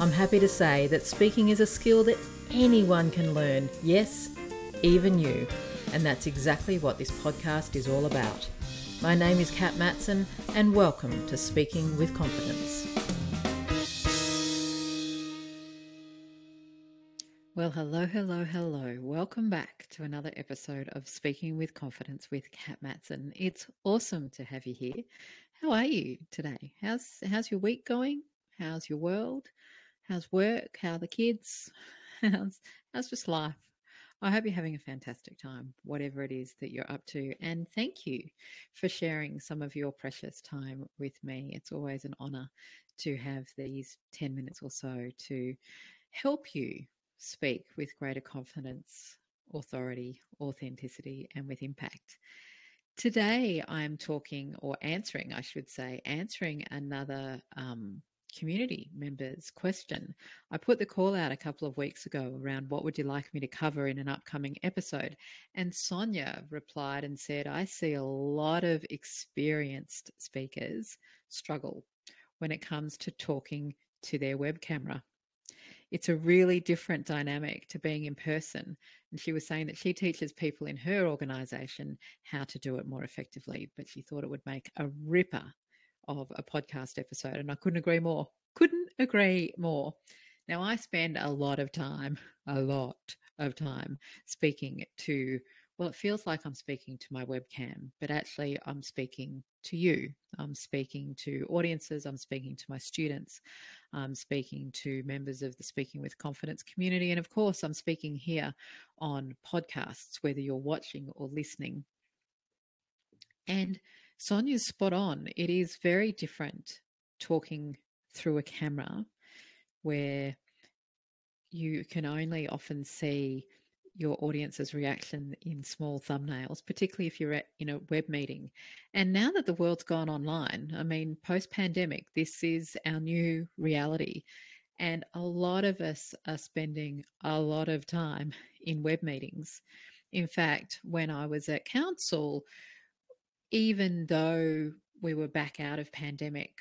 I'm happy to say that speaking is a skill that anyone can learn. Yes, even you. And that's exactly what this podcast is all about. My name is Kat Matson, and welcome to Speaking with Confidence. Well, hello, hello, hello. Welcome back to another episode of Speaking with Confidence with Kat Matson. It's awesome to have you here. How are you today? How's how's your week going? How's your world? How's work? How are the kids? How's how's just life? I hope you're having a fantastic time, whatever it is that you're up to. And thank you for sharing some of your precious time with me. It's always an honor to have these 10 minutes or so to help you speak with greater confidence, authority, authenticity, and with impact. Today, I'm talking or answering, I should say, answering another um, community members question. I put the call out a couple of weeks ago around what would you like me to cover in an upcoming episode? And Sonia replied and said, I see a lot of experienced speakers struggle when it comes to talking to their web camera. It's a really different dynamic to being in person. And she was saying that she teaches people in her organization how to do it more effectively, but she thought it would make a ripper of a podcast episode. And I couldn't agree more. Couldn't agree more. Now, I spend a lot of time, a lot of time speaking to, well, it feels like I'm speaking to my webcam, but actually I'm speaking to you. I'm speaking to audiences, I'm speaking to my students, I'm speaking to members of the Speaking with Confidence community. And of course, I'm speaking here on podcasts, whether you're watching or listening. And Sonia's spot on. It is very different talking through a camera where you can only often see your audience's reaction in small thumbnails, particularly if you're at in a web meeting. And now that the world's gone online, I mean, post pandemic, this is our new reality. And a lot of us are spending a lot of time in web meetings. In fact, when I was at council, even though we were back out of pandemic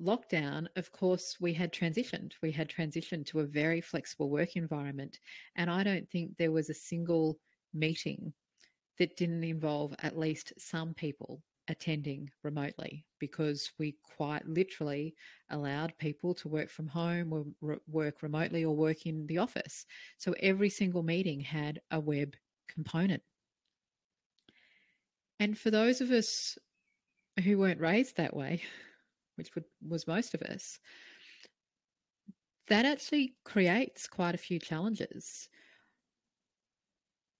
lockdown, of course, we had transitioned. We had transitioned to a very flexible work environment. And I don't think there was a single meeting that didn't involve at least some people attending remotely because we quite literally allowed people to work from home or work remotely or work in the office. So every single meeting had a web component. And for those of us who weren't raised that way, which would, was most of us, that actually creates quite a few challenges.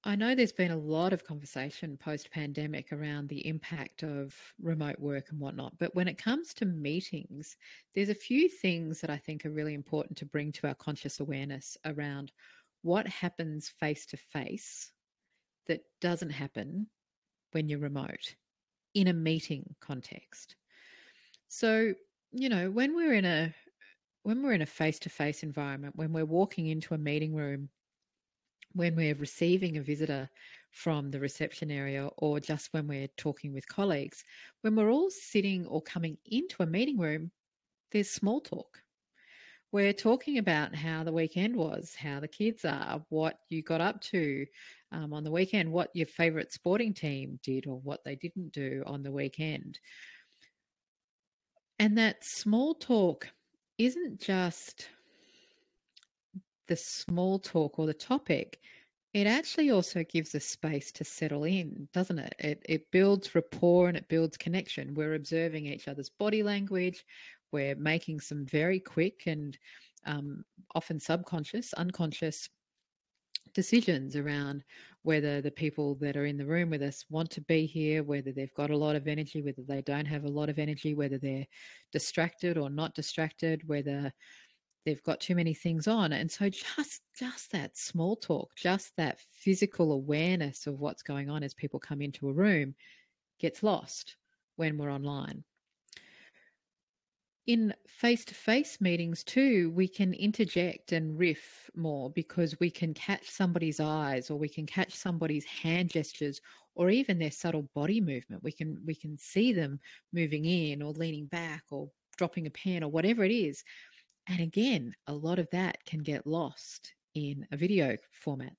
I know there's been a lot of conversation post pandemic around the impact of remote work and whatnot, but when it comes to meetings, there's a few things that I think are really important to bring to our conscious awareness around what happens face to face that doesn't happen when you're remote in a meeting context. So, you know, when we're in a when we're in a face-to-face environment, when we're walking into a meeting room, when we're receiving a visitor from the reception area or just when we're talking with colleagues, when we're all sitting or coming into a meeting room, there's small talk. We're talking about how the weekend was, how the kids are, what you got up to, um, on the weekend, what your favourite sporting team did or what they didn't do on the weekend. And that small talk isn't just the small talk or the topic, it actually also gives us space to settle in, doesn't it? It, it builds rapport and it builds connection. We're observing each other's body language. We're making some very quick and um, often subconscious, unconscious decisions around whether the people that are in the room with us want to be here, whether they've got a lot of energy, whether they don't have a lot of energy, whether they're distracted or not distracted, whether they've got too many things on. And so just just that small talk just that physical awareness of what's going on as people come into a room gets lost when we're online in face to face meetings too, we can interject and riff more because we can catch somebody's eyes or we can catch somebody's hand gestures or even their subtle body movement. We can we can see them moving in or leaning back or dropping a pen or whatever it is. And again, a lot of that can get lost in a video format.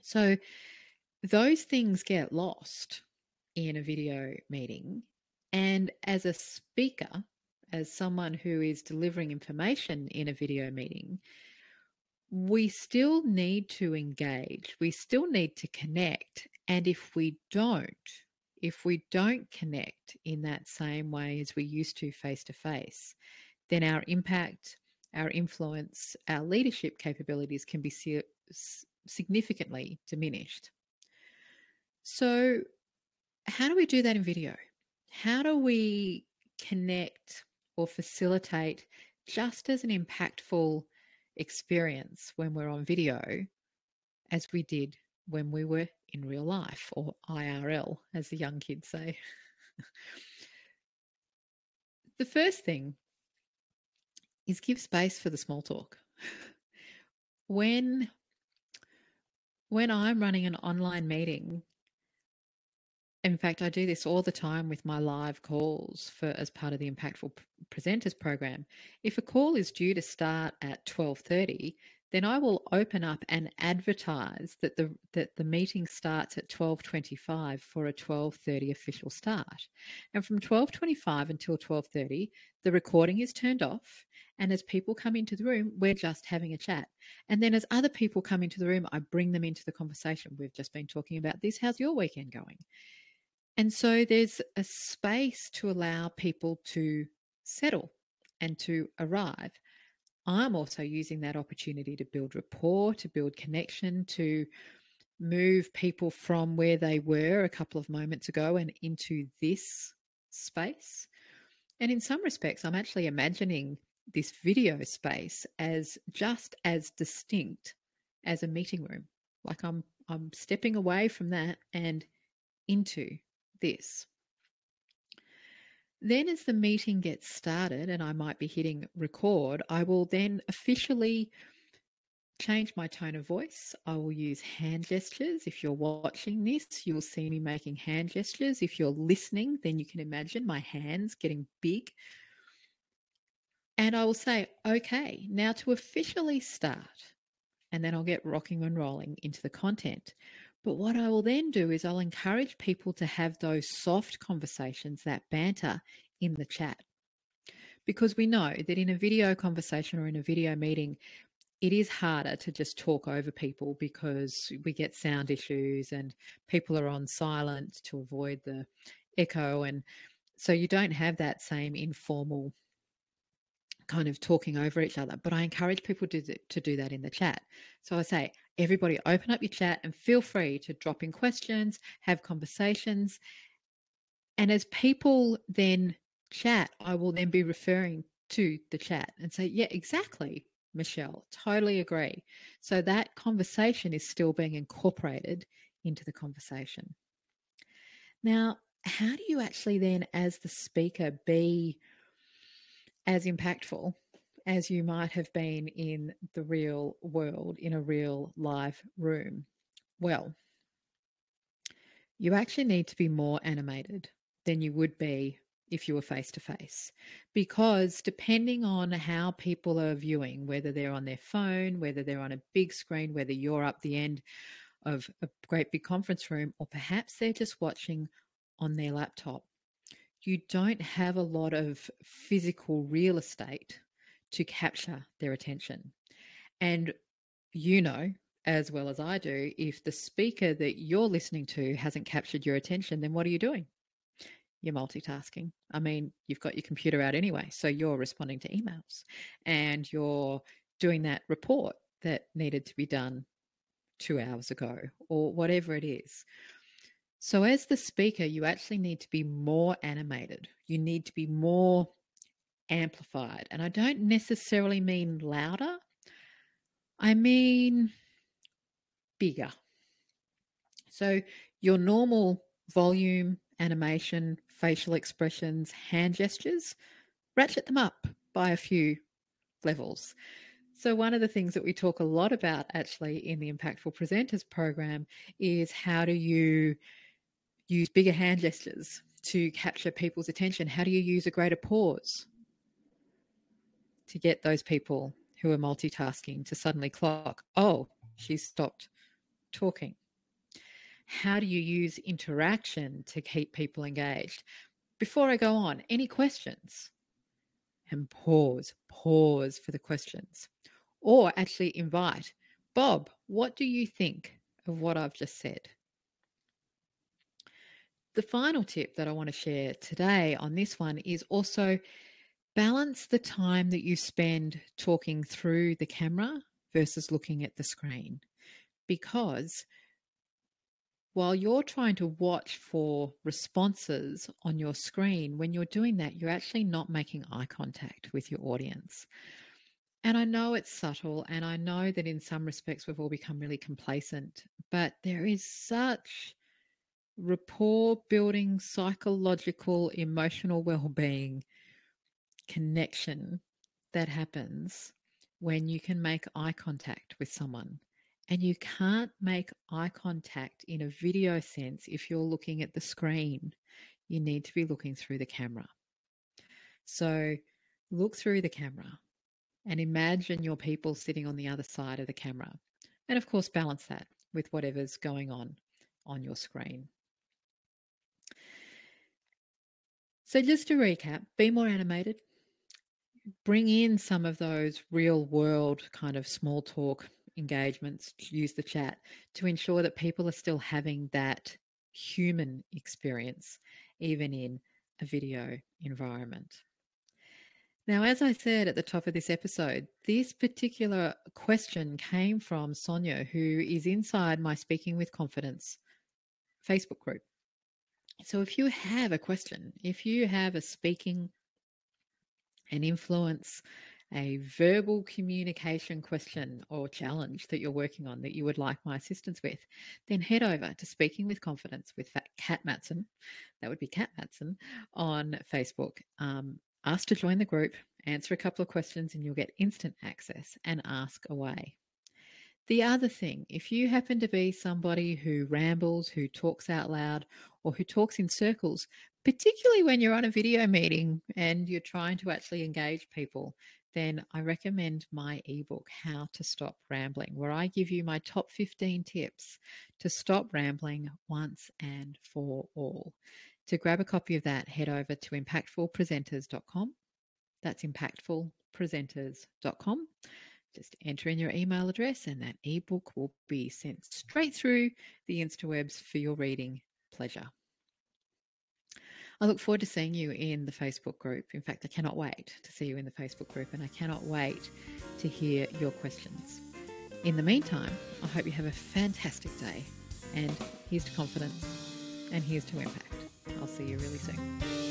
So those things get lost in a video meeting. And as a speaker, as someone who is delivering information in a video meeting, we still need to engage. We still need to connect. And if we don't, if we don't connect in that same way as we used to face to face, then our impact, our influence, our leadership capabilities can be significantly diminished. So, how do we do that in video? How do we connect or facilitate just as an impactful experience when we're on video as we did when we were in real life or IRL, as the young kids say. the first thing is give space for the small talk. when when I'm running an online meeting, in fact, I do this all the time with my live calls for as part of the Impactful Presenters program. If a call is due to start at 12:30, then I will open up and advertise that the that the meeting starts at 12:25 for a 12:30 official start. And from 12:25 until 12:30, the recording is turned off and as people come into the room, we're just having a chat. And then as other people come into the room, I bring them into the conversation. We've just been talking about this. How's your weekend going? And so there's a space to allow people to settle and to arrive. I'm also using that opportunity to build rapport, to build connection, to move people from where they were a couple of moments ago and into this space. And in some respects, I'm actually imagining this video space as just as distinct as a meeting room. Like I'm I'm stepping away from that and into this. Then, as the meeting gets started and I might be hitting record, I will then officially change my tone of voice. I will use hand gestures. If you're watching this, you'll see me making hand gestures. If you're listening, then you can imagine my hands getting big. And I will say, okay, now to officially start. And then I'll get rocking and rolling into the content. But what I will then do is I'll encourage people to have those soft conversations, that banter in the chat. Because we know that in a video conversation or in a video meeting, it is harder to just talk over people because we get sound issues and people are on silent to avoid the echo. And so you don't have that same informal kind of talking over each other. But I encourage people to, to do that in the chat. So I say, everybody open up your chat and feel free to drop in questions, have conversations. And as people then chat, I will then be referring to the chat and say, yeah, exactly, Michelle, totally agree. So that conversation is still being incorporated into the conversation. Now, how do you actually then, as the speaker, be as impactful as you might have been in the real world, in a real live room? Well, you actually need to be more animated than you would be if you were face to face. Because depending on how people are viewing, whether they're on their phone, whether they're on a big screen, whether you're up the end of a great big conference room, or perhaps they're just watching on their laptop, you don't have a lot of physical real estate to capture their attention. And you know, as well as I do, if the speaker that you're listening to hasn't captured your attention, then what are you doing? You're multitasking. I mean, you've got your computer out anyway, so you're responding to emails and you're doing that report that needed to be done two hours ago or whatever it is. So, as the speaker, you actually need to be more animated. You need to be more amplified. And I don't necessarily mean louder, I mean bigger. So your normal volume, animation, facial expressions, hand gestures, ratchet them up by a few levels. So, one of the things that we talk a lot about actually in the Impactful Presenters program is how do you use bigger hand gestures to capture people's attention? How do you use a greater pause to get those people who are multitasking to suddenly clock, oh, she's stopped talking? How do you use interaction to keep people engaged? Before I go on, any questions? And pause, pause for the questions. Or actually invite, Bob, what do you think of what I've just said? The final tip that I want to share today on this one is also balance the time that you spend talking through the camera versus looking at the screen. Because while you're trying to watch for responses on your screen, when you're doing that, you're actually not making eye contact with your audience. And I know it's subtle, and I know that in some respects we've all become really complacent, but there is such rapport building, psychological, emotional well being connection that happens when you can make eye contact with someone and you can't make eye contact in a video sense if you're looking at the screen. You need to be looking through the camera. So look through the camera and imagine your people sitting on the other side of the camera. And of course, balance that with whatever's going on on your screen. So, just to recap, be more animated, bring in some of those real world kind of small talk engagements, use the chat to ensure that people are still having that human experience, even in a video environment. Now, as I said at the top of this episode, this particular question came from Sonia, who is inside my Speaking with Confidence Facebook group. So, if you have a question, if you have a speaking, an influence, a verbal communication question or challenge that you're working on that you would like my assistance with, then head over to Speaking with Confidence with Kat Matson. That would be Kat Matson on Facebook. Um, ask to join the group, answer a couple of questions, and you'll get instant access and ask away. The other thing, if you happen to be somebody who rambles, who talks out loud, or who talks in circles, particularly when you're on a video meeting and you're trying to actually engage people, then I recommend my ebook, How to Stop Rambling, where I give you my top 15 tips to stop rambling once and for all. To grab a copy of that, head over to impactfulpresenters.com. That's impactfulpresenters.com. Just enter in your email address, and that ebook will be sent straight through the interwebs for your reading pleasure. I look forward to seeing you in the Facebook group. In fact, I cannot wait to see you in the Facebook group and I cannot wait to hear your questions. In the meantime, I hope you have a fantastic day. And here's to confidence and here's to impact. I'll see you really soon.